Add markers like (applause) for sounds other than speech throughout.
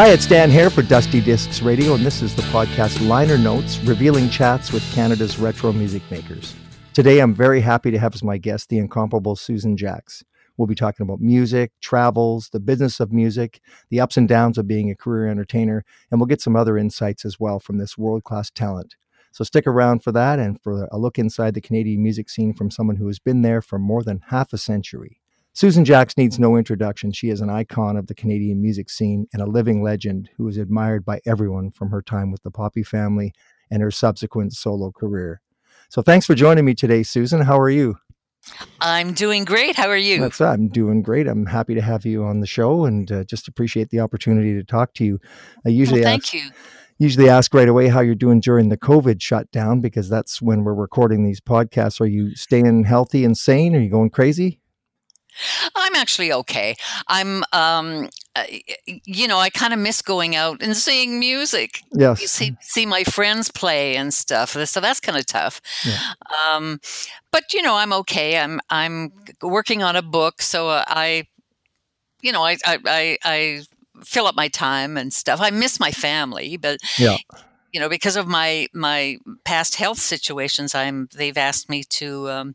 Hi, it's Dan here for Dusty Discs Radio, and this is the podcast Liner Notes, revealing chats with Canada's retro music makers. Today, I'm very happy to have as my guest the incomparable Susan Jacks. We'll be talking about music, travels, the business of music, the ups and downs of being a career entertainer, and we'll get some other insights as well from this world class talent. So stick around for that and for a look inside the Canadian music scene from someone who has been there for more than half a century. Susan Jacks needs no introduction. She is an icon of the Canadian music scene and a living legend who is admired by everyone from her time with the Poppy family and her subsequent solo career. So thanks for joining me today, Susan. How are you? I'm doing great. How are you? That's I'm doing great. I'm happy to have you on the show and uh, just appreciate the opportunity to talk to you. I usually well, thank ask, you. Usually ask right away how you're doing during the COVID shutdown because that's when we're recording these podcasts. Are you staying healthy and sane? Are you going crazy? I'm actually okay. I'm, um, uh, you know, I kind of miss going out and seeing music. Yes. You see, see my friends play and stuff. So that's kind of tough. Yeah. Um, but you know, I'm okay. I'm I'm working on a book, so uh, I, you know, I I I, I fill up my time and stuff. I miss my family, but yeah you know because of my my past health situations i'm they've asked me to um,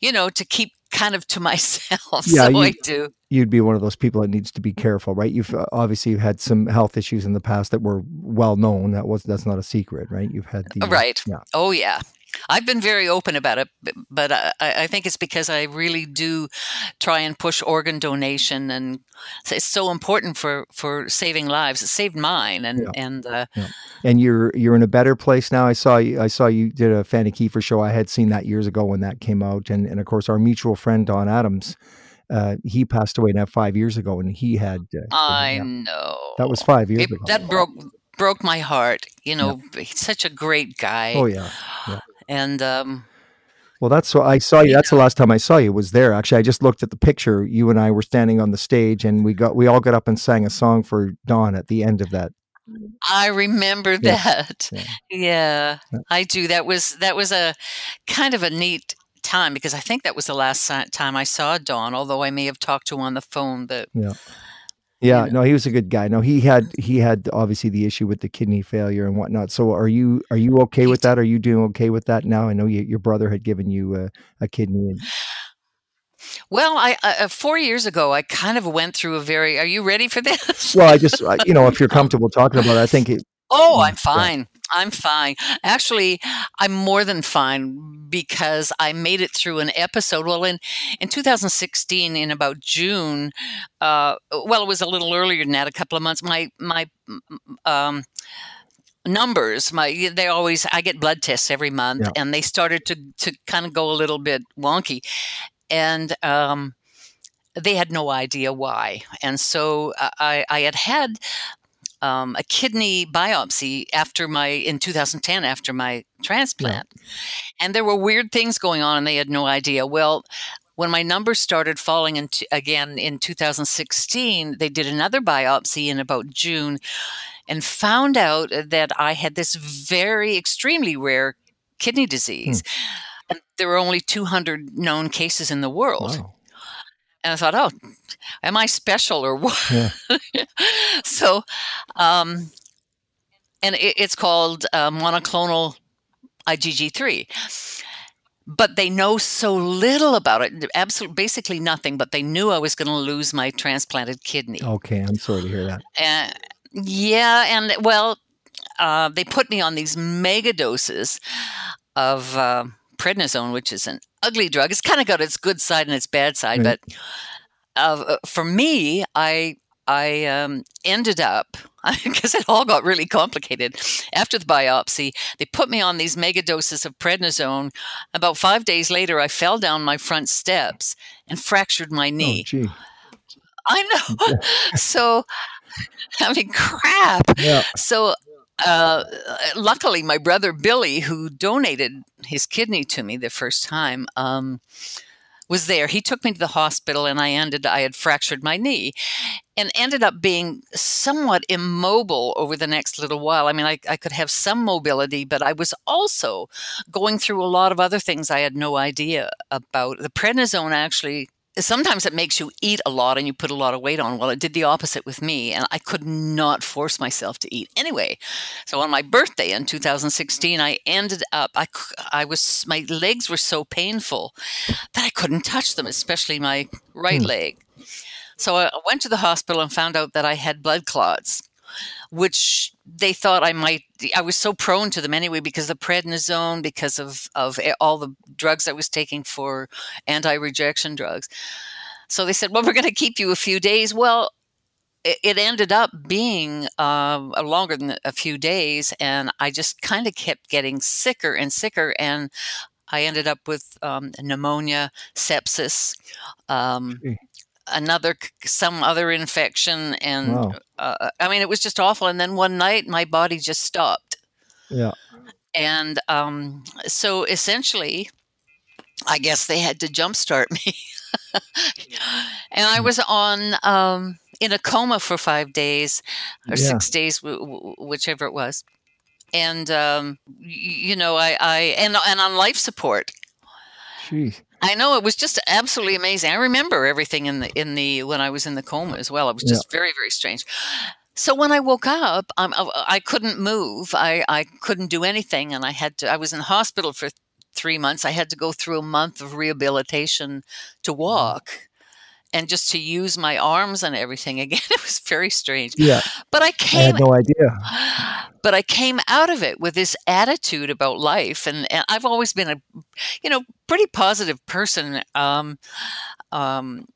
you know to keep kind of to (laughs) myself. Yeah, so you, I do. You'd be one of those people that needs to be careful, right? You've uh, obviously had some health issues in the past that were well known. That was that's not a secret, right? You've had the right. Yeah. Oh yeah. I've been very open about it, but I, I, think it's because I really do try and push organ donation, and it's so important for, for saving lives. It saved mine, and yeah. and uh, yeah. and you're you're in a better place now. I saw you. I saw you did a Fanny Kiefer show. I had seen that years ago when that came out, and and of course our mutual friend Don Adams. Uh, he passed away now five years ago, and he had. Uh, I know that was five years it, ago. That broke broke my heart. You know, yeah. he's such a great guy. Oh yeah. yeah. And um, well, that's what I saw you. That's the last time I saw you was there. Actually, I just looked at the picture. You and I were standing on the stage, and we got we all got up and sang a song for Don at the end of that. I remember that. Yeah. Yeah. yeah, I do. That was that was a kind of a neat time because I think that was the last time I saw Don. Although I may have talked to him on the phone, but yeah. Yeah, no, he was a good guy. No, he had he had obviously the issue with the kidney failure and whatnot. So, are you are you okay with that? Are you doing okay with that now? I know you, your brother had given you a, a kidney. And... Well, I uh, four years ago, I kind of went through a very. Are you ready for this? well, I just (laughs) you know if you're comfortable talking about it, I think it, Oh, I'm fine. I'm fine. Actually, I'm more than fine because I made it through an episode. Well, in in 2016, in about June, uh, well, it was a little earlier than that, a couple of months. My my um, numbers, my they always I get blood tests every month, yeah. and they started to to kind of go a little bit wonky, and um, they had no idea why. And so uh, I, I had had um, a kidney biopsy after my in 2010 after my transplant, yeah. and there were weird things going on, and they had no idea. Well, when my numbers started falling in t- again in 2016, they did another biopsy in about June, and found out that I had this very extremely rare kidney disease. Hmm. And there were only 200 known cases in the world. Wow. And I thought, oh, am I special or what? Yeah. (laughs) so, um, and it, it's called uh, monoclonal IgG3. But they know so little about it, absolutely, basically nothing. But they knew I was going to lose my transplanted kidney. Okay, I'm sorry to hear that. Uh, yeah, and well, uh, they put me on these mega doses of uh, prednisone, which is an ugly drug. It's kind of got its good side and its bad side, right. but uh, for me, I I um, ended up (laughs) because it all got really complicated after the biopsy. They put me on these mega doses of prednisone. About five days later, I fell down my front steps and fractured my oh, knee. Oh, I know. (laughs) so, (laughs) I mean, crap. Yeah. So uh, luckily, my brother Billy, who donated his kidney to me the first time, um, was there. He took me to the hospital, and I ended. I had fractured my knee, and ended up being somewhat immobile over the next little while. I mean, I, I could have some mobility, but I was also going through a lot of other things I had no idea about. The prednisone actually sometimes it makes you eat a lot and you put a lot of weight on. Well, it did the opposite with me, and I could not force myself to eat anyway. So on my birthday in 2016, I ended up I I was my legs were so painful that I couldn't touch them, especially my right hmm. leg. So I went to the hospital and found out that I had blood clots which they thought I might. I was so prone to them anyway because of prednisone, because of of all the drugs I was taking for anti-rejection drugs. So they said, "Well, we're going to keep you a few days." Well, it, ended up being uh, longer than a few days, and I just kind of kept getting sicker and sicker, and I ended up with um, pneumonia, sepsis. Um, another some other infection and wow. uh, i mean it was just awful and then one night my body just stopped yeah and um, so essentially i guess they had to jumpstart (laughs) me and i hmm. was on um, in a coma for five days or yeah. six days w- w- whichever it was and um, you know i i and, and on life support Jeez. I know it was just absolutely amazing. I remember everything in the in the when I was in the coma as well. It was just yeah. very very strange. So when I woke up, um, I couldn't move. I, I couldn't do anything, and I had to. I was in the hospital for three months. I had to go through a month of rehabilitation to mm-hmm. walk and just to use my arms and everything (laughs) again. It was very strange. Yeah. But I came. I had no idea. (gasps) But I came out of it with this attitude about life, and, and I've always been a, you know, pretty positive person. Um, um,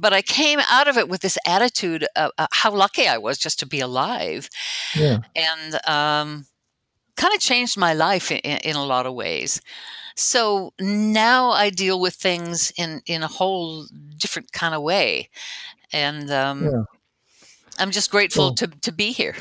but I came out of it with this attitude of uh, how lucky I was just to be alive, yeah. and um, kind of changed my life in, in a lot of ways. So now I deal with things in in a whole different kind of way, and um, yeah. I'm just grateful well, to to be here.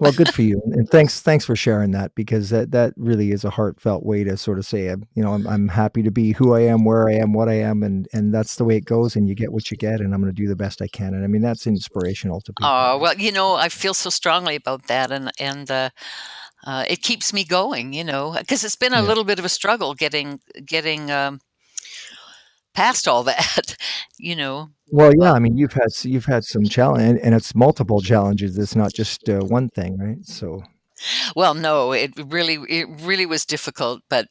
well, good for you, and (laughs) thanks thanks for sharing that because that that really is a heartfelt way to sort of say, you know, I'm I'm happy to be who I am, where I am, what I am, and and that's the way it goes, and you get what you get, and I'm going to do the best I can, and I mean that's inspirational to people. Oh well, you know, I feel so strongly about that, and and. Uh, uh, it keeps me going, you know, because it's been a yeah. little bit of a struggle getting getting um, past all (laughs) that, you know. Well, yeah, I mean, you've had you've had some challenge, and, it's multiple challenges. It's not just uh, one thing, right? So. Well, no, it really, it really was difficult. But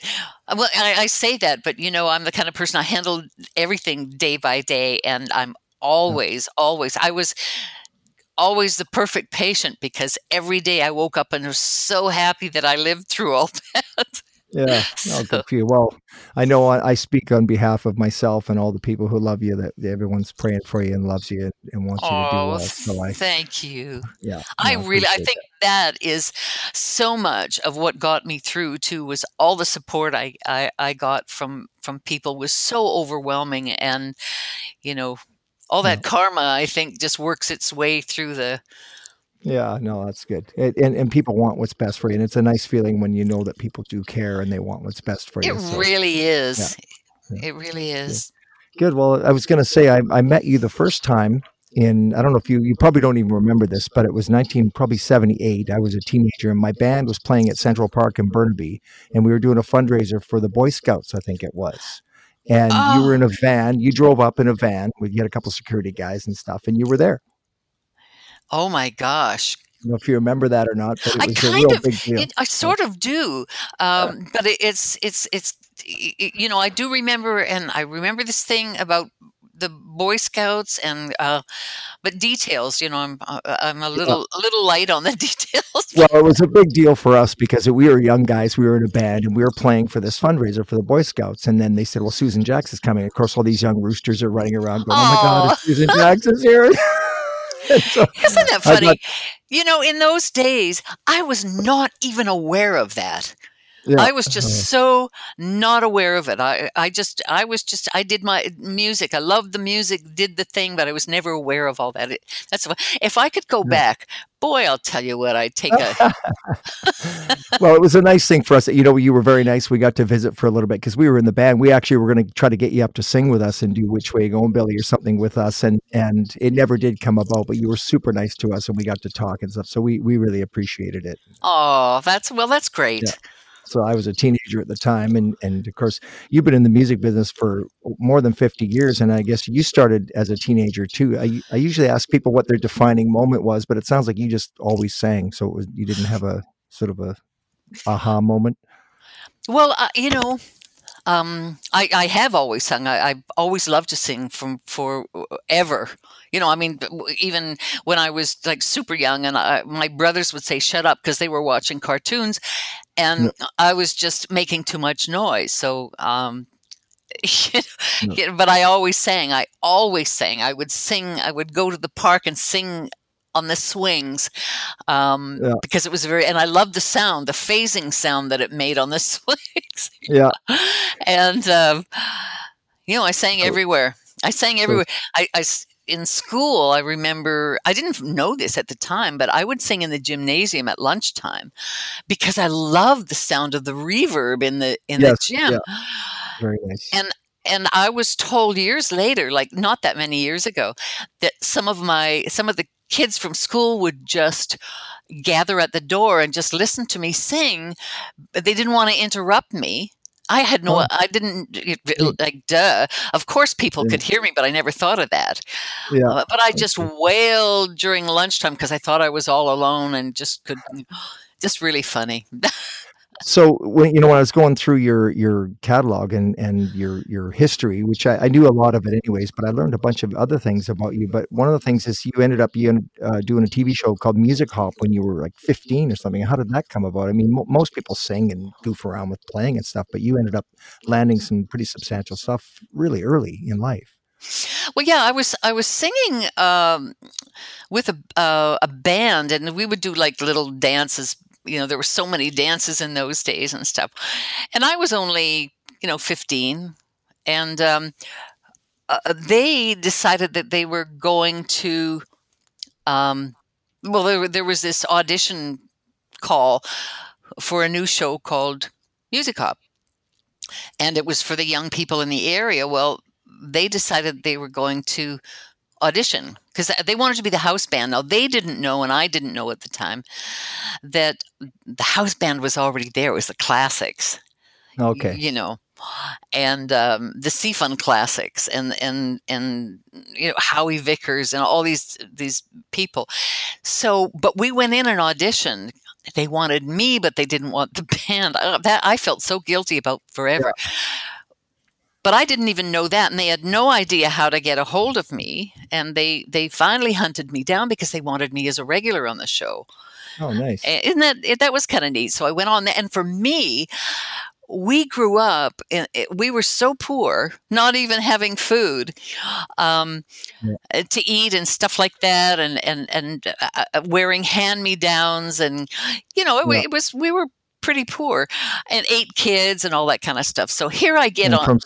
uh, well, I, I say that, but you know, I'm the kind of person I handle everything day by day, and I'm always, yeah. always. I was always the perfect patient because every day I woke up and was so happy that I lived through all (laughs) that. Yeah, so. good for you. Well, I know I, speak on behalf of myself and all the people who love you. That everyone's praying for you and loves you and wants oh, you to do oh, well. So I thank you. Yeah, no, I really, I think that. that is so much of what got me through. Too was all the support I, I I got from from people was so overwhelming, and you know, all that yeah. karma, I think, just works its way through the. Yeah, no, that's good. It, and and people want what's best for you, and it's a nice feeling when you know that people do care and they want what's best for you. It so, really is. Yeah. Yeah. It really is. Good. Well, I was going to say I, I met you the first time in I don't know if you you probably don't even remember this, but it was 19 probably 78. I was a teenager and my band was playing at Central Park in Burnaby and we were doing a fundraiser for the Boy Scouts, I think it was and oh. you were in a van. You drove up in a van with you had a couple security guys and stuff, and you were there. Oh my gosh! I don't know if you remember that or not, but it was I kind a real of, big deal. It, I sort of do, um, yeah. but it, it's it's it's you know I do remember, and I remember this thing about the Boy Scouts and uh, but details, you know, I'm uh, I'm a little yeah. a little light on the (laughs) details. well, it was a big deal for us because we were young guys. We were in a band and we were playing for this fundraiser for the Boy Scouts. And then they said, "Well, Susan Jacks is coming." Of course, all these young roosters are running around going, "Oh, my God, Susan Jacks is here!" (laughs) so, (laughs) Isn't that funny? You know, in those days, I was not even aware of that. Yeah. I was just uh-huh. so not aware of it. I, I just, I was just, I did my music. I loved the music, did the thing, but I was never aware of all that. It, that's if I could go yeah. back, boy, I'll tell you what, I'd take a. (laughs) well, it was a nice thing for us. You know, you were very nice. We got to visit for a little bit because we were in the band. We actually were going to try to get you up to sing with us and do "Which Way You Going, Billy" or something with us, and and it never did come about. But you were super nice to us, and we got to talk and stuff. So we we really appreciated it. Oh, that's well, that's great. Yeah. So I was a teenager at the time, and and of course you've been in the music business for more than fifty years, and I guess you started as a teenager too. I, I usually ask people what their defining moment was, but it sounds like you just always sang, so was, you didn't have a sort of a aha moment. Well, uh, you know, um, I, I have always sung. I, I've always loved to sing from forever. You know, I mean, even when I was like super young, and I, my brothers would say "shut up" because they were watching cartoons, and I was just making too much noise. So, um, (laughs) but I always sang. I always sang. I would sing. I would go to the park and sing on the swings um, yeah. because it was very and i loved the sound the phasing sound that it made on the (laughs) swings yeah and um, you know i sang everywhere i sang everywhere I, I in school i remember i didn't know this at the time but i would sing in the gymnasium at lunchtime because i loved the sound of the reverb in the in yes, the gym yeah. very nice and and I was told years later, like not that many years ago, that some of my some of the kids from school would just gather at the door and just listen to me sing. But they didn't want to interrupt me. I had no, oh. I didn't like, duh. Of course, people yeah. could hear me, but I never thought of that. Yeah. Uh, but I just wailed during lunchtime because I thought I was all alone and just could, just really funny. (laughs) so when you know when I was going through your your catalog and and your your history, which I, I, knew a lot of it anyways, but I learned a bunch of other things about you. But one of the things is you ended up you uh, doing a TV show called Music Hop when you were like 15 or something. How did that come about? I mean, most people sing and goof around with playing and stuff, but you ended up landing some pretty substantial stuff really early in life. Well, yeah, I was I was singing um, with a uh, a band, and we would do like little dances you know there were so many dances in those days and stuff. And i was only you know 15 and um, uh, they decided that they were going to um, well there, there was this audition call for a new show called music hop. And it was for the young people in the area. Well they decided they were going to audition because they wanted to be the house band. Now they didn't know, and I didn't know at the time, that the house band was already there. It was the classics. Okay. You know, and um, the C-FUN classics, and and and you know Howie Vickers, and all these these people. So, but we went in and auditioned. They wanted me, but they didn't want the (laughs) band. I, that I felt so guilty about forever. Yeah. But I didn't even know that, and they had no idea how to get a hold of me. And they they finally hunted me down because they wanted me as a regular on the show. Oh, nice! Isn't that that was kind of neat? So I went on, and for me, we grew up in, we were so poor not even having food um, yeah. Uh, to eat and stuff like that and and and uh, uh wearing hand me downs and you know it, yeah. it, was we were pretty poor and eight kids and all that kind of stuff. So here I get and on from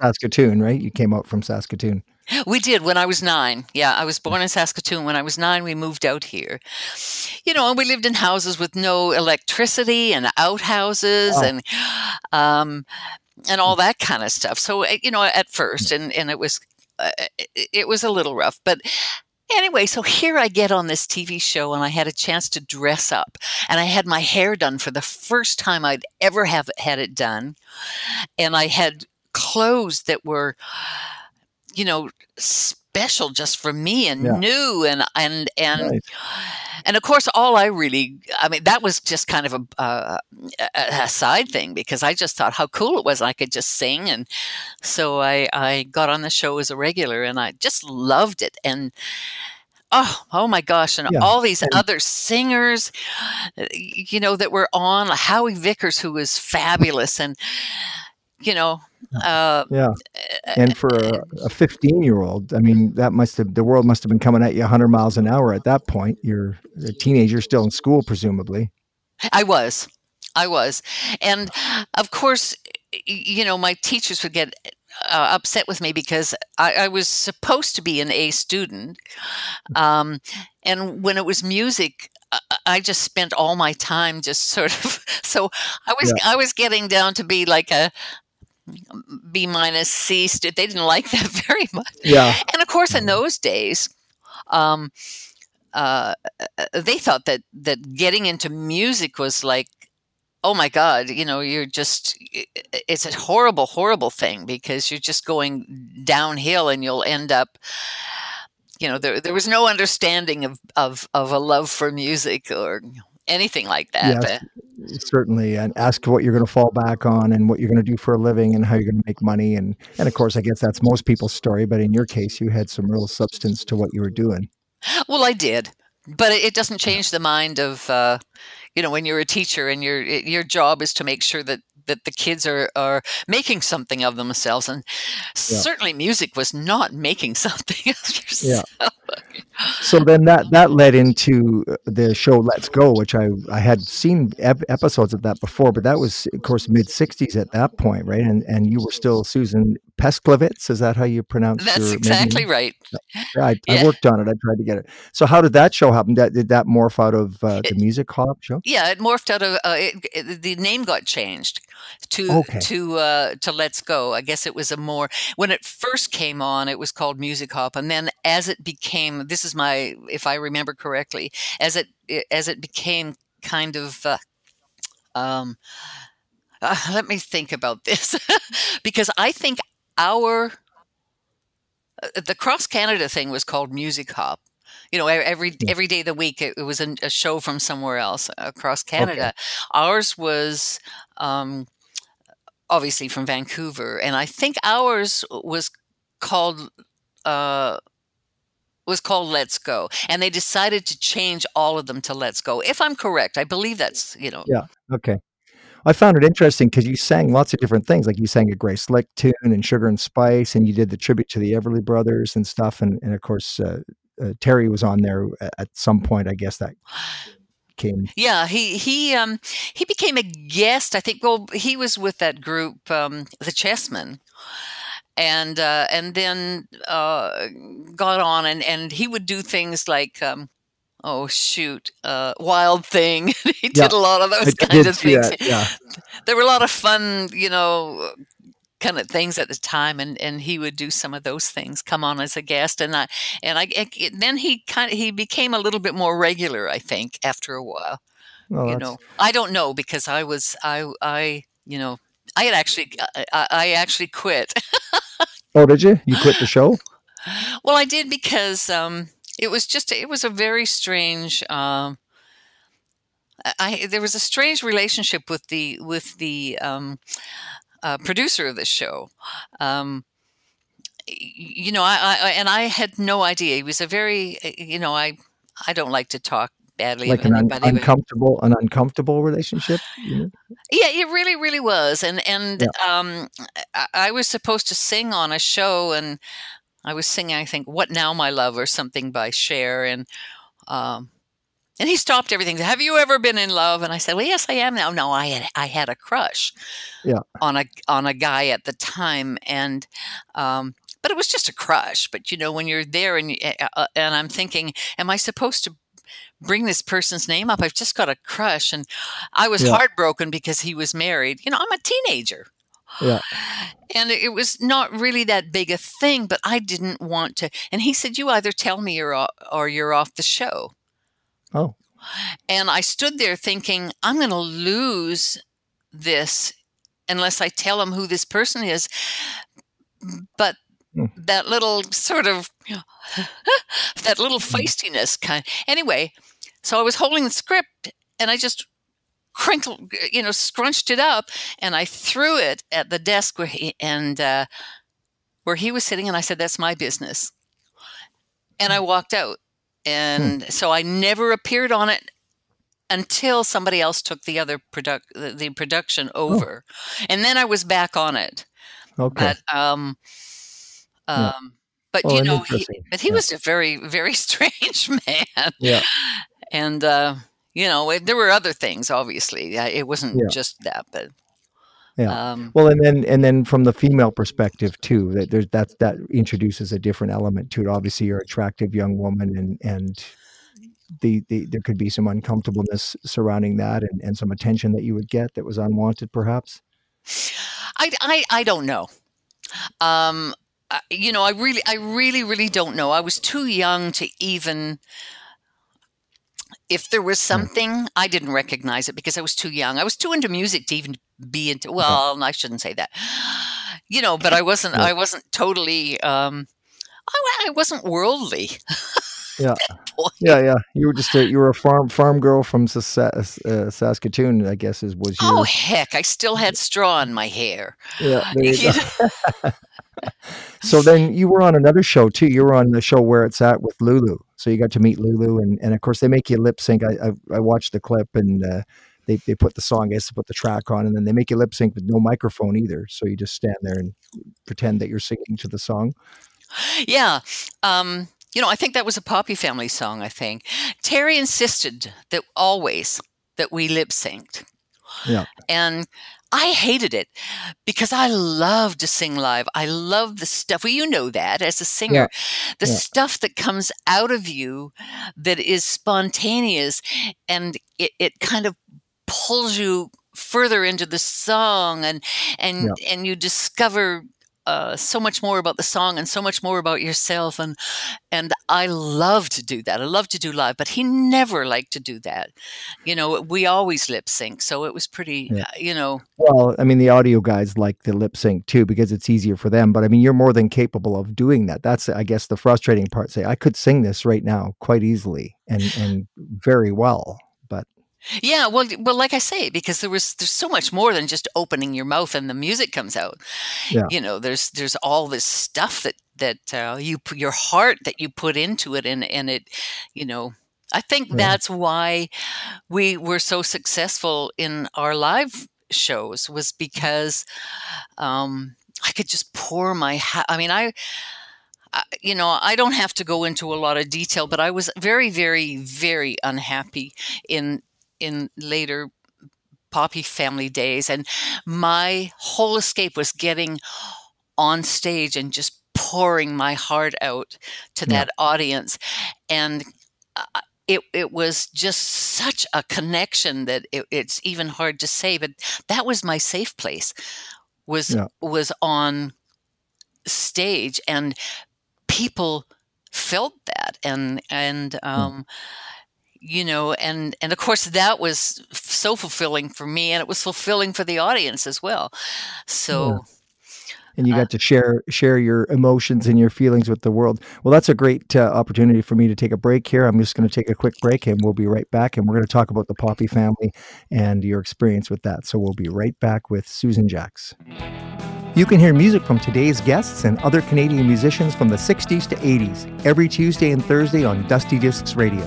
Saskatoon, right? You came out from Saskatoon. We did when I was nine. Yeah, I was born in Saskatoon. When I was nine, we moved out here. You know, and we lived in houses with no electricity and outhouses oh. and um, and all that kind of stuff. So eh, you know, at first, and and it was uh, it was a little rough, but Anyway, so here I get on this TV show and I had a chance to dress up and I had my hair done for the first time I'd ever have had it done. And I had clothes that were, you know, special just for me and yeah. new and and and nice. and of course all I really I mean that was just kind of a, uh, a side thing because I just thought how cool it was I could just sing and so I I got on the show as a regular and I just loved it and oh oh my gosh and yeah. all these other singers you know that were on howie vickers who was fabulous and you know uh, yeah. and for a 15 year old i mean that must have the world must have been coming at you 100 miles an hour at that point. You're a teenager still in school presumably. I was. I was. And of course you know my teachers would get uh, upset with me because I, I, was supposed to be an A student, um, and when it was music, I just spent all my time just sort of. (laughs) So I was yeah. I was getting down to be like a B minus C student. They didn't like that (laughs) very much. Yeah. And of course, in those days, um, uh, they thought that that getting into music was like oh my god you know you're just it's a horrible horrible thing because you're just going downhill and you'll end up you know there, there was no understanding of, of of a love for music or anything like that yes, certainly and ask what you're going to fall back on and what you're going to do for a living and how you're going to make money and and of course i guess that's most people's story but in your case you had some real substance to what you were doing. Well i did but it doesn't change the mind of uh, you know when you're a teacher and your your job is to make sure that that the kids are are making something of themselves and yeah. certainly music was not making (laughs) something of yourself. Yeah. so then that that (laughs) led into the show Let's Go, which I I had seen ep- episodes of that before, but that was of course mid '60s at that point, right? And and you were still Susan Pesklevits. Is that how you pronounce? It? That's exactly name? right. Yeah, I, yeah. I, worked on it. I tried to get it. So how did that show happen? That, did that morph out of uh, the it, music hop show? Yeah, it morphed out of uh, it, it, the name got changed to okay. to uh, to Let's Go. I guess it was a more when it first came on, it was called Music Hop, and then as it became, this is my if I remember correctly, as it as it became kind of. Uh, um, uh, let me think about this (laughs) because I think our uh, the cross Canada thing was called Music Hop. You know, every every day of the week it, it was a, a, show from somewhere else across Canada. Okay. Ours was um, obviously from Vancouver, and I think ours was called uh, was called Let's Go, and they decided to change all of them to Let's Go. If I'm correct, I believe that's you know. Yeah. Okay. I found it interesting because you sang lots of different things. Like you sang a Grace Slick tune and Sugar and Spice, and you did the tribute to the Everly Brothers and stuff. And, and of course, uh, uh, Terry was on there at some point. I guess that came. Yeah, he he um he became a guest. I think. Well, he was with that group, um, the Chessmen, and uh, and then uh, got on, and and he would do things like. Um, oh shoot uh, wild thing. (laughs) He did a lot of those I kinds of things. yeah. (laughs) there were a lot of fun you know kind of things at the time and and he would do some of those things come on as a guest and i and i it, then he kind of he became a little bit more regular i think after a while well, you know. I don't know because i was i i you know i had actually i, I actually quit. (laughs) Oh did you? You quit the show? Well i did because um it was just it was a very strange um I there was a strange relationship with the with the um uh, producer of this show. Um, you know, I, I, and I had no idea. He was a very, eh, you know, I I don't like to talk badly like an un- uncomfortable an uncomfortable relationship. You know? Yeah, it really, really was. And and yeah. um, I, I was supposed to sing on a show, and I was singing, I think, "What Now, My Love" or something by Cher, and um, and he stopped everything. Have you ever been in love? And I said, Well, yes, I am now. No, I had I had a crush, yeah, on a on a guy at the time, and um, but it was just a crush. But you know, when you're there and uh, uh, and I'm thinking, am I supposed to bring this person's name up? I've just got a crush, and I was yeah. heartbroken because he was married. You know, I'm a teenager. Yeah. (sighs) And it was not really that big a thing, but I didn't want to. And he said, "You either tell me or or you're off the show." Oh. And I stood there thinking, I'm going to lose this unless I tell him who this person is. But hmm. that little sort of, (sighs) that little feistiness kind. Anyway, so I was holding the script and I just crinkled, you know, scrunched it up and I threw it at the desk where he, and, uh, where he was sitting and I said, that's my business. And I hmm. walked out. Hmm. and hmm. so I never appeared on it until somebody else took the other product the production oh. over, oh. and then I was back on it. Okay. But um, um, yeah. but well, you know, he, but he yeah. was a very very (laughs) strange man. Yeah. And uh, you know, it, there were other things. Obviously, it wasn't yeah. just that, but yeah. Um, well, and then and then from the female perspective too, that there's that that introduces a different element to it. Obviously, you're an attractive young woman, and and the, the there could be some uncomfortableness surrounding that, and and some attention that you would get that was unwanted, perhaps. I I, I don't know. Um, you know, I really I really really don't know. I was too young to even if there was something I didn't recognize it because I was too young. I was too into music to even be into. Well, I shouldn't say that. You know, but I wasn't. I wasn't totally. Um, I, I wasn't worldly. (laughs) Yeah. (laughs) Yeah, yeah. You were just a, you were a farm farm girl from Sas- uh, Saskatoon, I guess, is was your Oh heck! I still had straw in my hair. yeah. (laughs) There you You go. (laughs) So then you were on another show too. You were on the show where it's at with Lulu. So you got to meet Lulu, and, and of course they make you lip sync. I I, I watched the clip, and uh, they they put the song, I guess, to put the track on, and then they make you lip sync with no microphone either. So you just stand there and pretend that you're singing to the song. yeah. Um, you know, I think that was a Poppy Family song. I think Terry insisted that always that we lip synced. Yeah. And I hated it because I love to sing live. I love the stuff. Well, you know that as a singer, the yeah. stuff that comes out of you that is spontaneous and it, it kind of pulls you further into the song and and and you discover uh, so much more about the song and so much more about yourself and and I love to do that. I love to do live, but he never liked to do that. You know, we always lip sync, so it was pretty. Yeah. Uh, you know, Well, I mean, the audio guys like the lip sync too because it's easier for them. But I mean, you're more than capable of doing that. That's, I guess, the frustrating part. Say, I could sing this right now quite easily and and very well. But yeah. Well, well, like I say, because there was there's so much more than just opening your mouth and the music comes out. Yeah. You know, there's there's all this stuff that that uh, you put your heart that you put into it, and and it, you know. I think Yeah. that's why we were so successful in our live shows was because um, I could just pour my. Ha- I mean, I, I, you know, I don't have to go into a lot of detail, but I was very, very, very unhappy in in later Poppy family days, and my whole escape was getting on stage and just pouring my heart out to Yeah. that audience, and. Uh, it, it was just such a connection that it, it's even hard to say, but that was my safe place. Was Yeah. was on stage, and people felt that, and and um, you know, and and of course that was f- so fulfilling for me, and it was fulfilling for the audience as well. So and you Uh, got to share share your emotions and your feelings with the world. Well, that's a great uh, opportunity for me to take a break here. I'm just going to take a quick break, and we'll be right back. And we're going to talk about the Poppy family and your experience with that. So we'll be right back with Susan Jacks. You can hear music from today's guests and other Canadian musicians from the 60s to 80s every Tuesday and Thursday on Dusty Discs Radio,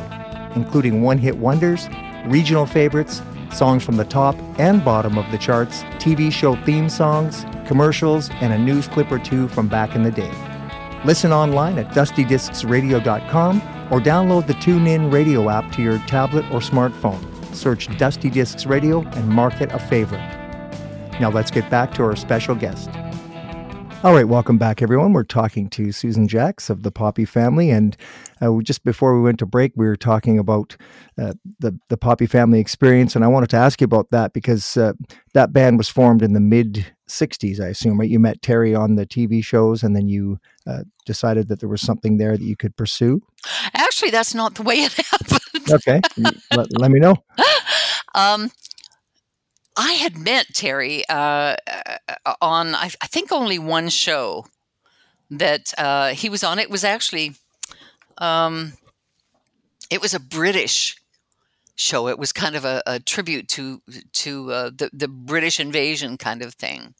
including one hit wonders, regional favorites, songs from the top and bottom of the charts, TV show theme songs, commercials, and a news clip or two from back in the day. Listen online at dustydiscsradio.com or download the TuneIn radio app to your tablet or smartphone. Search Dusty Discs Radio and mark it a favorite. Now let's get back to our special guest. All right, welcome back, everyone. We're talking to Susan Jacks of the Poppy family, and uh, just before we went to break, we were talking about uh, the the Poppy family experience, and I wanted to ask you about that because uh, that band was formed in the mid '60s, I assume. Right? You met Terry on the TV shows, and then you uh, decided that there was something there that you could pursue. actually, that's not the way it (laughs) happened. Okay, let, let me know. (laughs) um, I had met Terry uh, uh, on, I, I think, only one show that uh, he was on. It was actually, um, it was a British show. It was kind of a, a tribute to to uh, the the British invasion kind of thing,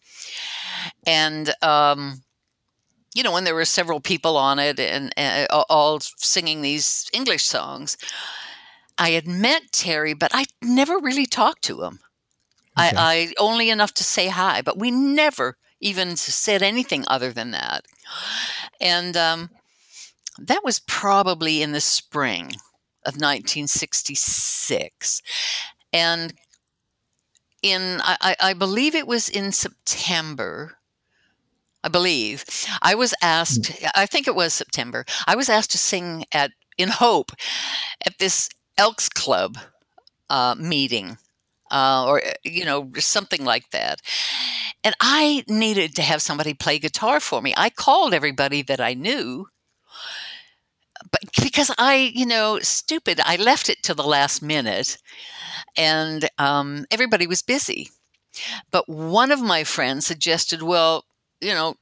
and. Um, you know, when there were several people on it and uh, all singing these English songs, I had met Terry, but I never really talked to him. Okay. I, I only enough to say hi, but we never even said anything other than that. And um, that was probably in the spring of 1966. And in, I, I believe it was in September. I believe I was asked. I think it was September. I was asked to sing at in Hope at this Elks Club uh, meeting uh, or you know something like that and i needed to have somebody play guitar for me i called everybody that i knew but because I, you know, stupid, I left it to the last minute, and um, everybody was busy. But one of my friends suggested, well, you know,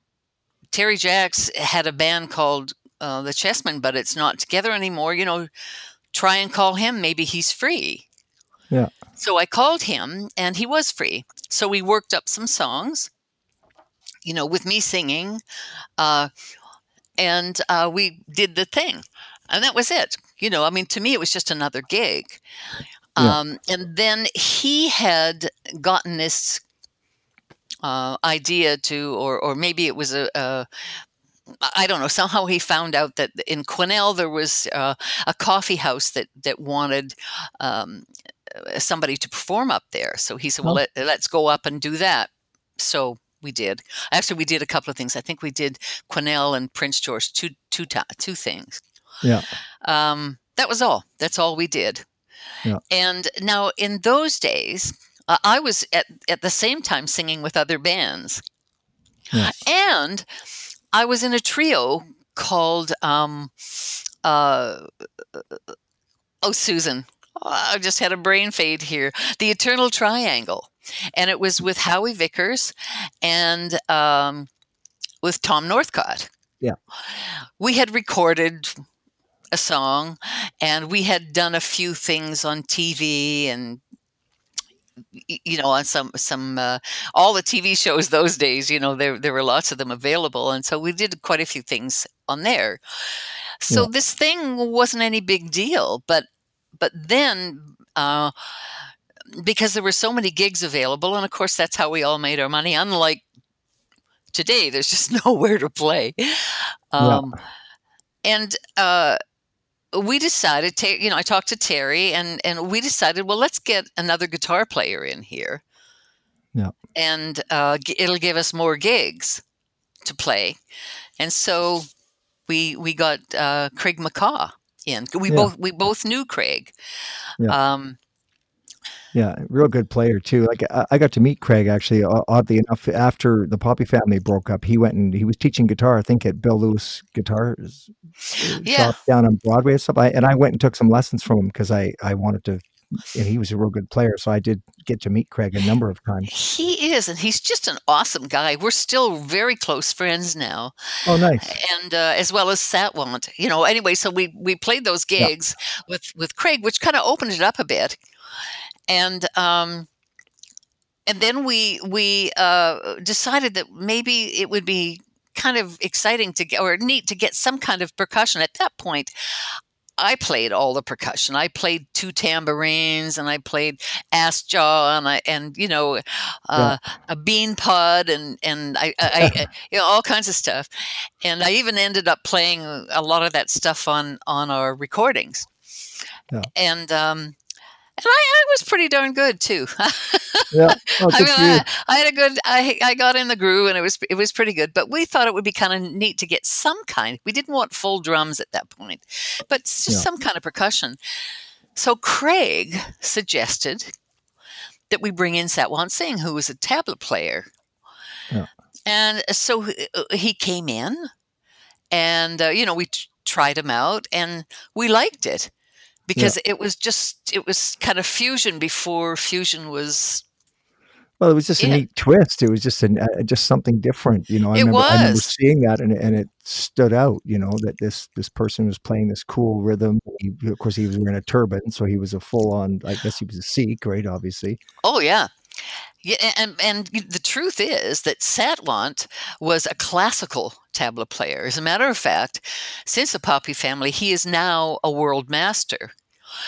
Terry Jacks had a band called uh, the Chessmen, but it's not together anymore. You know, try and call him. Maybe he's free. Yeah. So I called him, and he was free. So we worked up some songs, you know, with me singing, uh, and uh, we did the thing, and that was it. You know, I mean, to me, it was just another gig. Yeah. Um, and then he had gotten this uh, idea to, or or maybe it was a, a I don't know. Somehow he found out that in Quesnel there was uh, a coffee house that that wanted um, somebody to perform up there. So he said, "Well, Oh. let, let's go up and do that." So we did. Actually, we did a couple of things. I think we did Quesnel and Prince George two two two things. Yeah. Um, that was all. That's all we did. Yeah. And now in those days, uh, I was at at the same time singing with other bands, Yeah. and I was in a trio called um, uh, oh Susan. Oh, I just had a brain fade here. The Eternal Triangle, and it was with Howie Vickers and um, with Tom Northcott. Yeah. we had recorded a song, and we had done a few things on TV and you know on some some uh, all the TV shows those days. You know there there were lots of them available, and so we did quite a few things on there. So Yeah. this thing wasn't any big deal, but but then. Uh, because there were so many gigs available, and of course that's how we all made our money. Unlike today, there's just (laughs) nowhere to play. Um, And uh, we decided, you know, I talked to Terry, and and we decided, well, let's get another guitar player in here. Yeah. And uh, g- it'll give us more gigs to play, and so we we got uh, Craig McCaw in. We Yeah. both we both knew Craig. Yeah. Um, Yeah, real good player too. Like I, I got to meet Craig actually. Oddly enough, after the Poppy family broke up, he went and he was teaching guitar. I think at Bill Lewis Guitar uh, Yeah. Shop down on Broadway and stuff. I, and I went and took some lessons from him because I I wanted to. And he was a real good player, so I did get to meet Craig a number of times. He is, and he's just an awesome guy. We're still very close friends now, Oh, nice. and uh, as well as Satwant. You know, anyway, so we we played those Yeah. gigs with with Craig, which kind of opened it up a bit, and um, and then we we uh, decided that maybe it would be kind of exciting to get or neat to get some kind of percussion. At that point, I played all the percussion. I played two tambourines and I played ass jaw and I and you know uh, a bean pod and and I, I, I (laughs) you know all kinds of stuff. And I even ended up playing a lot of that stuff on on our recordings. Yeah. And um and I, I was pretty darn good too. (laughs) Yeah. Oh, I mean. I, I had a good. I I got in the groove, and it was it was pretty good. But we thought it would be kind of neat to get some kind. We didn't want full drums at that point, but just Yeah. some kind of percussion. So Craig suggested that we bring in Satwant Singh, who was a tabla player, Yeah. and so he- uh, he came in, and uh, you know we t- tried him out, and we liked it because it was just it was kind of fusion before fusion was Well, it was just a Yeah. neat twist. It was just an, uh, just something different, you know. I It remember, I remember seeing that, and it- and it stood out, you know, that this this person was playing this cool rhythm. He, of course, he was wearing a turban, so he was a full on. I guess he was a Sikh, right? Obviously, Oh yeah. Yeah, and and the truth is that Satwant was a classical tabla player. As a matter of fact, since the Poppy family, he is now a world master,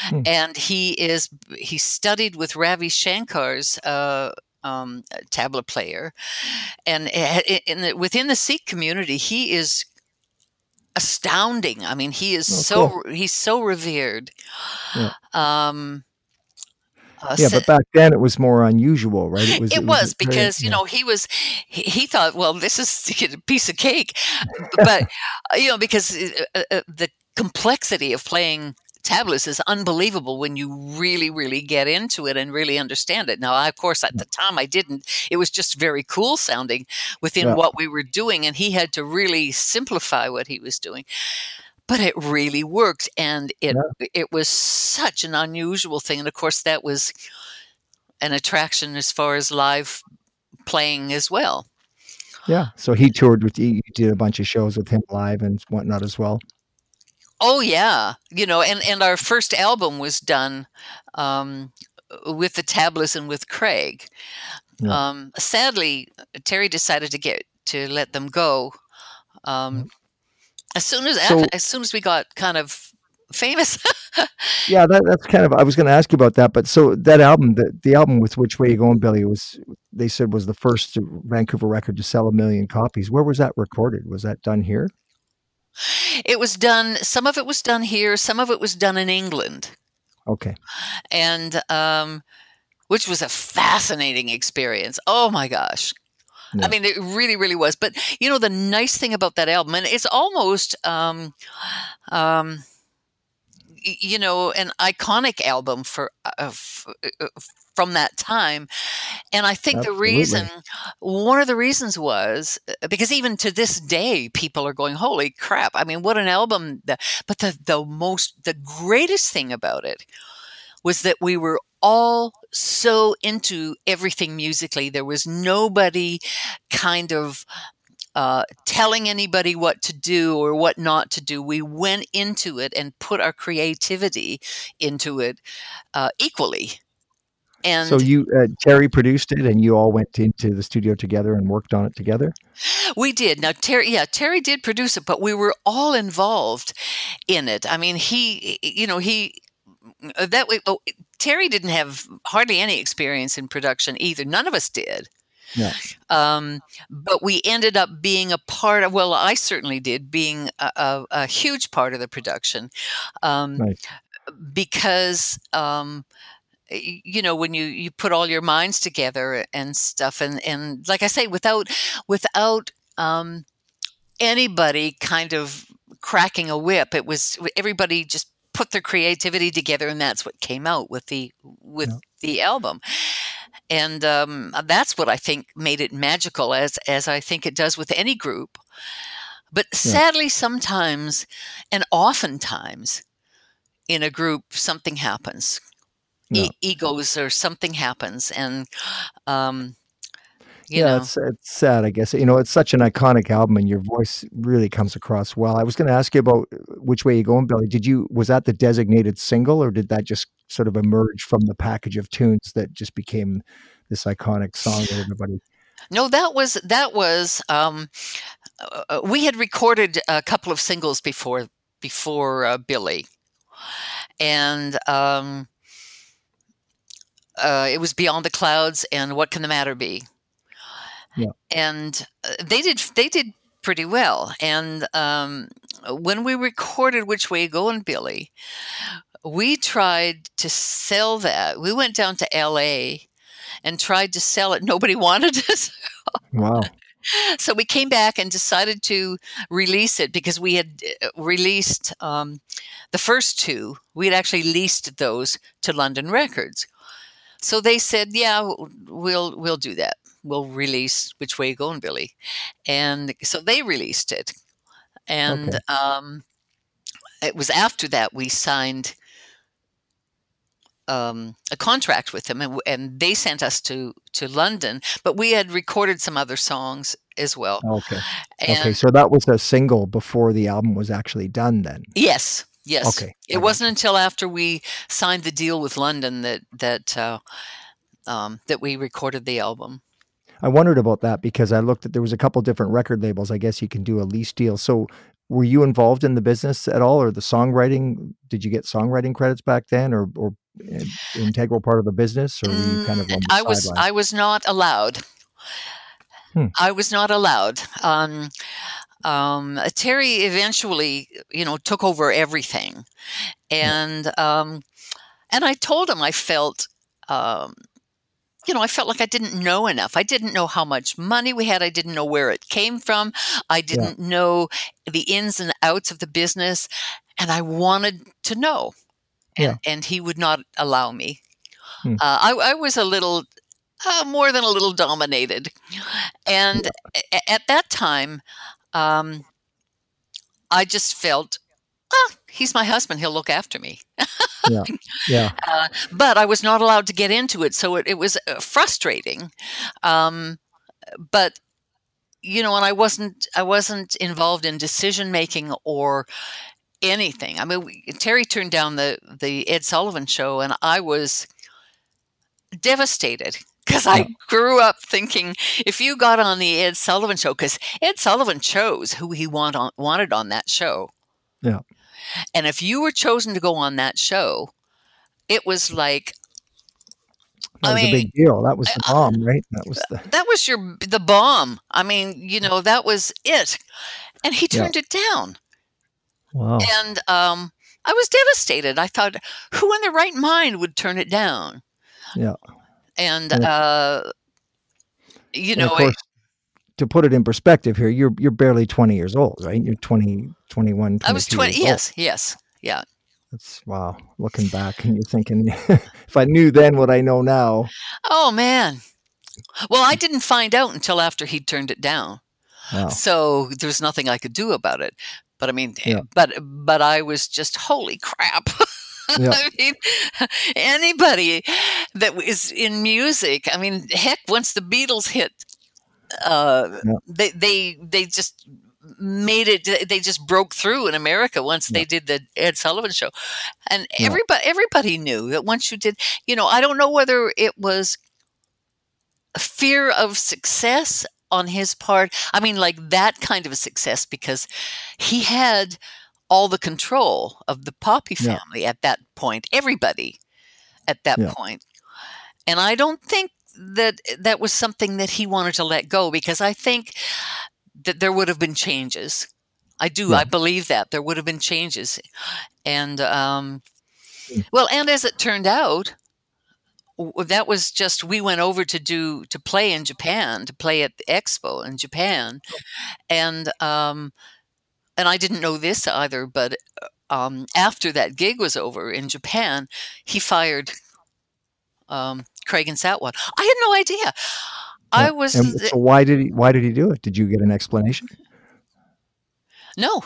Hmm. and he is he studied with Ravi Shankar's uh, um, tabla player, and in the, within the Sikh community, he is astounding. I mean, he is Oh, so he's so revered. Yeah. Um, uh, yeah. But back then, it was more unusual, right? It was. it was very- because you yeah. know he was he, he thought well this is (laughs) a piece of cake (laughs) but uh, you know because uh, uh, uh, the complexity of playing tablas is unbelievable when you really really get into it and really understand it now I, of course at mm. the time i didn't it was just very cool sounding within Yeah. what we were doing and he had to really simplify what he was doing but it really worked and it Yeah. it was such an unusual thing and of course that was an attraction as far as live playing as well Yeah. So he toured with you. You did a bunch of shows with him live and whatnot as well. Oh yeah you know and and our first album was done um with the tablas and with craig Yeah. um sadly terry decided to get to let them go um as soon as So- as soon as we got kind of famous (laughs) Yeah, that, that's kind of. I was going to ask you about that, but so that album, the, the album with "Which Way You Going, Billy," was they said was the first Vancouver record to sell a million copies. Where was that recorded? Was that done here? It was done. Some of it was done here. Some of it was done in England, Okay. and um, which was a fascinating experience. Oh my gosh! Yeah. I mean, it really, really was. But you know, the nice thing about that album, and it's almost, um, um, you know, an iconic album for uh, f- uh, from that time. And I think Absolutely. the reason, one of the reasons was uh, because even to this day, people are going, "Holy crap!" I mean, what an album! But the the most, the greatest thing about it was that we were all so into everything musically. There was nobody kind of uh, telling anybody what to do or what not to do. We went into it and put our creativity into it uh, equally. And So you uh, Terry produced it, and you all went into the studio together and worked on it together. We did. Now Terry, yeah, Terry did produce it, but we were all involved in it. I mean, he, you know, he uh, that way. Oh, Terry didn't have hardly any experience in production either. None of us did. Yeah. Um, but we ended up being a part of. Well, I certainly did, being a, a, a huge part of the production, um, Nice. because. Um, you know when you you put all your minds together and stuff and and like i say without without um anybody kind of cracking a whip it was everybody just put their creativity together and that's what came out with the with Yeah. the album and um, that's what i think made it magical as as i think it does with any group but sadly sometimes and oftentimes in a group something happens Yeah. e- egos or something happens and um you yeah, know it's it's sad, I guess. You know, it's such an iconic album, and your voice really comes across well. I was going to ask you about uh, which way you going, Billy. Did you was that the designated single, or did that just sort of emerge from the package of tunes that just became this iconic song that everybody? No, that was that was um, uh, we had recorded a couple of singles before before uh, Billy, and um, uh, it was Beyond the Clouds and What Can the Matter Be, Yeah. and uh, they did they did pretty well. And um, when we recorded Which Way You and Billy, we tried to sell that. We went down to L.A. and tried to sell it. Nobody (laughs) wanted it. Wow. so we came back and decided to release it because we had uh, released um, the first two. We had actually leased those to London Records. So they said, "Yeah, we'll we'll do that. We'll release Which Way You Going, Billy," and so they released it. And Okay. um, it was after that we signed um, a contract with them, and, and they sent us to to London. But we had recorded some other songs as well. Okay. And okay. So that was a single before the album was actually done. Then. yes, yes. Okay, It got wasn't until after we signed the deal with London that that uh, um, that we recorded the album. I wondered about that because I looked at there was a couple different record labels. I guess you can do a lease deal. So were you involved in the business at all, or the songwriting? Did you get songwriting credits back then, or or integral part of the business, or were you kind of Mm, I was sidelines? I was not allowed. Hmm. I was not allowed. Um, um, Terry eventually, you know, took over everything, and um, and I told him I felt. Um, you know, I felt like I didn't know enough. I didn't know how much money we had. I didn't know where it came from. I didn't know the ins and outs of the business, and I wanted to know. And, Yeah. and he would not allow me. Hmm. Uh, I, I was a little, uh, more than a little dominated. And a- at that time, um, I just felt ah, he's my husband. He'll look after me. yeah, (laughs) yeah. Uh, but I was not allowed to get into it, so it, it was uh, frustrating. Um, but you know, and I wasn't I wasn't involved in decision making or anything. I mean, we, Terry turned down the the Ed Sullivan show, and I was devastated because I grew up thinking if you got on the Ed Sullivan show, because Ed Sullivan chose who he want on, wanted on that show. Yeah. And if you were chosen to go on that show, it was like that I was mean, a big deal. That was the bomb, right? That was uh, the that was your the bomb. I mean, you know, that was it. And he Yeah. turned it down. Wow. And um I was devastated. I thought, who in their right mind would turn it down? Yeah. And Yeah. uh you And know, course, to put it in perspective here, you're you're barely 20 years old, right? You're 20, 21, I was 20 years old. yes, yes. Yeah. That's wow. Looking back, and you're thinking, (laughs) if I knew then what I know now, Oh man. Well, I didn't find out until after he'd turned it down. wow. So there's nothing I could do about it. But I mean, Yeah. but but I was just holy crap. (laughs) Yeah. I mean, anybody that was in music. I mean, heck, once the Beatles hit, uh, Yeah. they they they just made it. They just broke through in America once Yeah. they did the Ed Sullivan show, and everybody everybody knew that once you did. You know, I don't know whether it was a fear of success on his part. I mean, like that kind of a success because he had all the control of the Poppy Yeah. family at that point, everybody at that Yeah. point. And I don't think that that was something that he wanted to let go because I think that there would have been changes. I do. Yeah. I believe that there would have been changes. And, um, Mm. well, and as it turned out, that was just we went over to do to play in Japan to play at the expo in Japan, and um, and I didn't know this either, but uh, um, after that gig was over in Japan, he fired um, Craig and Satwant. I had no idea. I was And so why did he why did he do it? Did you get an explanation? no.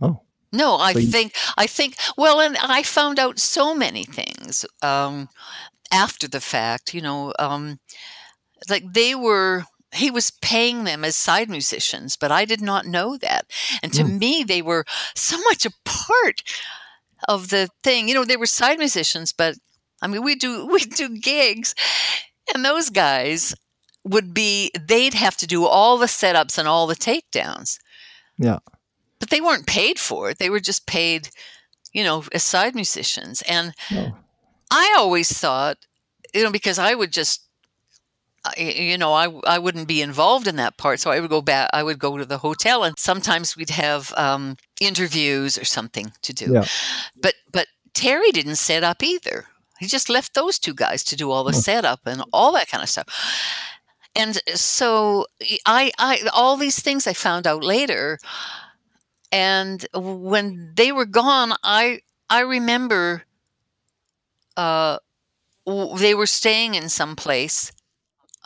Oh. No, I So you- think I think well, and I found out so many things um, after the fact. You know, um, like they were. He was paying them as side musicians, but I did not know that. And to Mm. me, they were so much a part of the thing. You know, they were side musicians, but I mean, we do (laughs) we do gigs, and those guys would be. They'd have to do all the setups and all the takedowns Yeah. but they weren't paid for it. They were just paid, you know, as side musicians. And Oh. I always thought, you know, because I would just, you know, I I wouldn't be involved in that part, so I would go back. I would go to the hotel, and sometimes we'd have um, interviews or something to do. Yeah. But but Terry didn't set up either. He just left those two guys to do all the setup and all that kind of stuff. And so I I all these things I found out later and when they were gone i i remember uh w- they were staying in some place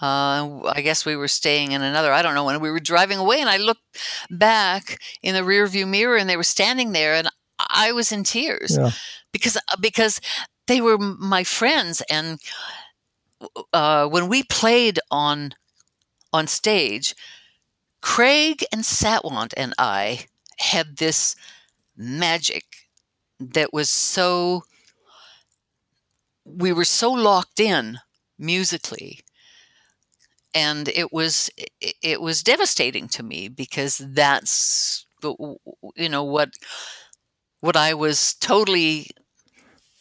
uh i guess we were staying in another i don't know and we were driving away and i looked back in the rear view mirror and they were standing there and i was in tears Yeah. because because they were my friends and uh when we played on on stage craig and satwant and i had this magic that was so we were so locked in musically and it was it, was devastating to me because that's you know what what I was totally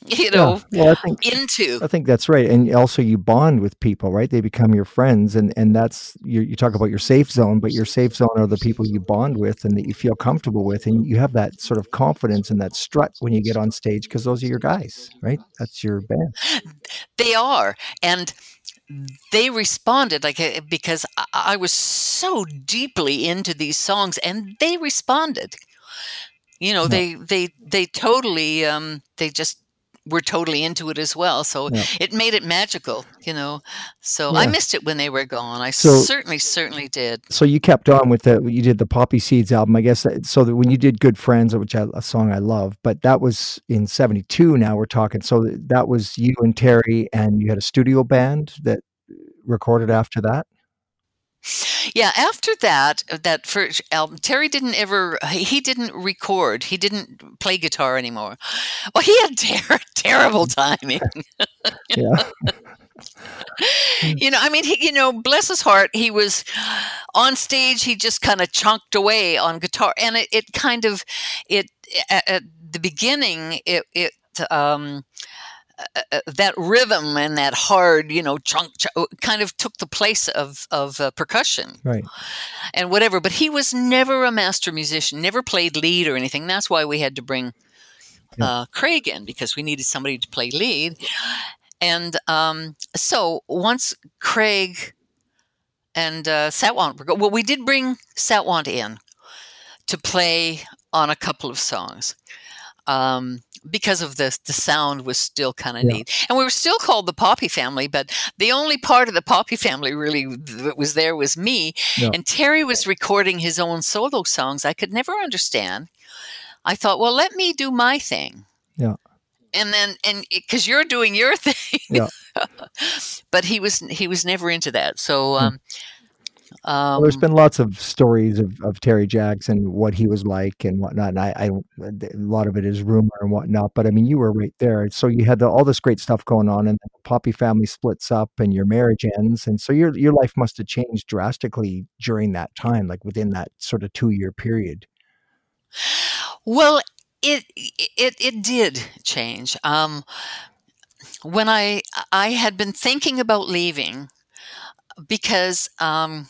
(laughs) you know Yeah. I think into I think that's right, and also you bond with people, right? They become your friends, and and that's you. You talk about your safe zone, but your safe zone are the people you bond with and that you feel comfortable with, and you have that sort of confidence and that strut when you get on stage because those are your guys, right? That's your band. They are, and they responded like uh, because I, I was so deeply into these songs, and they responded. You know, Yeah. they they they totally um, they just were totally into it as well. So Yeah. it made it magical, you know. So Yeah. I missed it when they were gone. I So- certainly, certainly did. So you kept on with the you did the Poppy Seeds album, I guess. that- So that when you did Good Friends, which I, a song I love, but that was in '72. Now we're talking. So that was you and Terry, and you had a studio band that recorded after that. Yeah, after that, uh, that first album, Terry didn't ever, he he didn't record. He didn't play guitar anymore. Well, he had (laughs) ter- terrible timing. (laughs) Yeah, you know, I mean, he, you know, bless his heart, he was on stage, he just kind of chunked away on guitar. And it, it kind of, it, at, at the beginning, it, it, um, uh, uh, that rhythm and that hard, you know, chunk, chunk kind of took the place of of uh, percussion. right. and whatever. But he was never a master musician, never played lead or anything. That's why we had to bring Yeah. uh, Craig in because we needed somebody to play lead. And um, so once Craig and uh, Satwant were go- well, we did bring Satwant in to play on a couple of songs. Um, because of the the sound was still kind of Yeah. neat, and we were still called the Poppy family. But the only part of the Poppy family really that was there was me, Yeah. and Terry was recording his own solo songs. I could never understand. I thought, well, let me do my thing. Yeah. And then, and because you're doing your (laughs) thing, Yeah. but he was he was never into that. So, Hmm. Um, Well, there's been lots of stories of, of Terry Jacks and, what he was like and whatnot. And I, I, a lot of it is rumor and whatnot. But I mean, you were right there. So you had the, all this great stuff going on, and the Poppy family splits up, and your marriage ends, and so your your life must have changed drastically during that time, like within that sort of two year period. Well, it it it did change. Um, when I I had been thinking about leaving because um,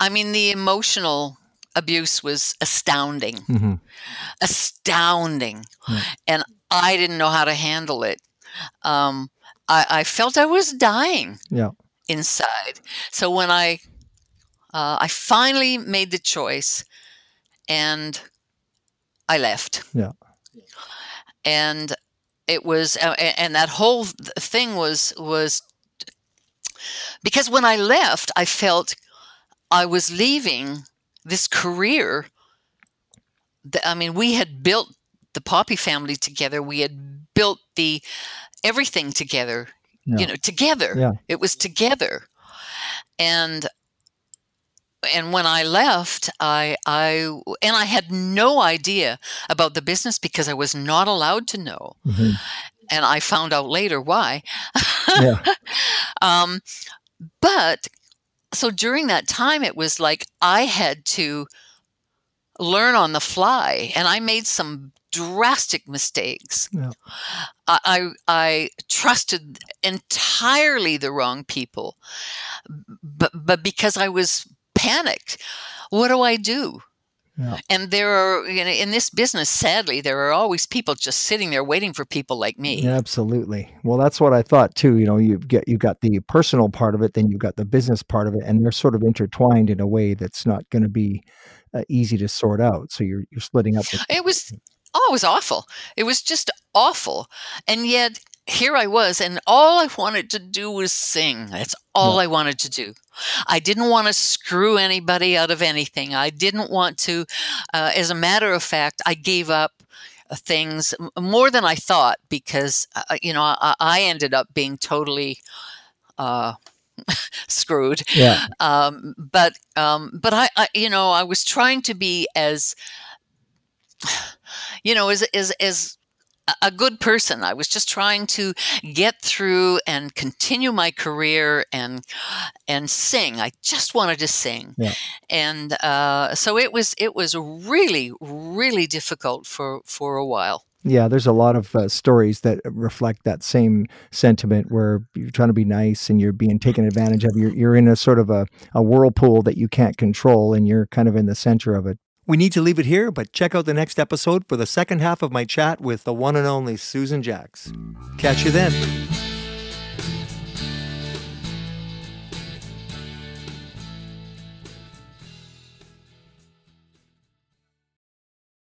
I mean the emotional abuse was astounding, hmm astounding, Yeah. and I didn't know how to handle it. Um, I, I felt I was dying Yeah. inside. So when I uh, I finally made the choice, and I left. Yeah. And it was, uh, and that whole thing was was because when I left, I felt I was leaving this career. That, I mean, we had built the Poppy family together. We had built the everything together. Yeah. You know, together. Yeah. It was together, and and when I left, I I and I had no idea about the business because I was not allowed to know, hmm and I found out later why. Yeah. (laughs) um, but so during that time, it was like I had to learn on the fly, and I made some drastic mistakes. Yeah. I, I I trusted entirely the wrong people, but but because I was panicked, what do I do? Yeah. And there are, you know, in this business, sadly, there are always people just sitting there waiting for people like me. Absolutely. Well, that's what I thought too. You know, you get you got the personal part of it, then you've got the business part of it, and they're sort of intertwined in a way that's not going to be uh, easy to sort out. So you're you're splitting up. The, It was, oh, it was awful. It was just awful. And yet, here I was, and all I wanted to do was sing. That's all I wanted to do. I didn't want to screw anybody out of anything. I didn't want to, uh, as a matter of fact, I gave up uh, things more than I thought because, uh, you know, I, I ended up being totally. Uh, (laughs) screwed yeah. um, but um, but I, I you know I was trying to be as (sighs) you know as as as a good person. I was just trying to get through and continue my career and and sing. I just wanted to sing, Yeah. and uh, so it was it was really really difficult for for a while. Yeah, there's a lot of uh, stories that reflect that same sentiment where you're trying to be nice and you're being taken advantage of. You're, you're in a sort of a, a whirlpool that you can't control and you're kind of in the center of it. We need to leave it here, but check out the next episode for the second half of my chat with the one and only Susan Jacks. Catch you then.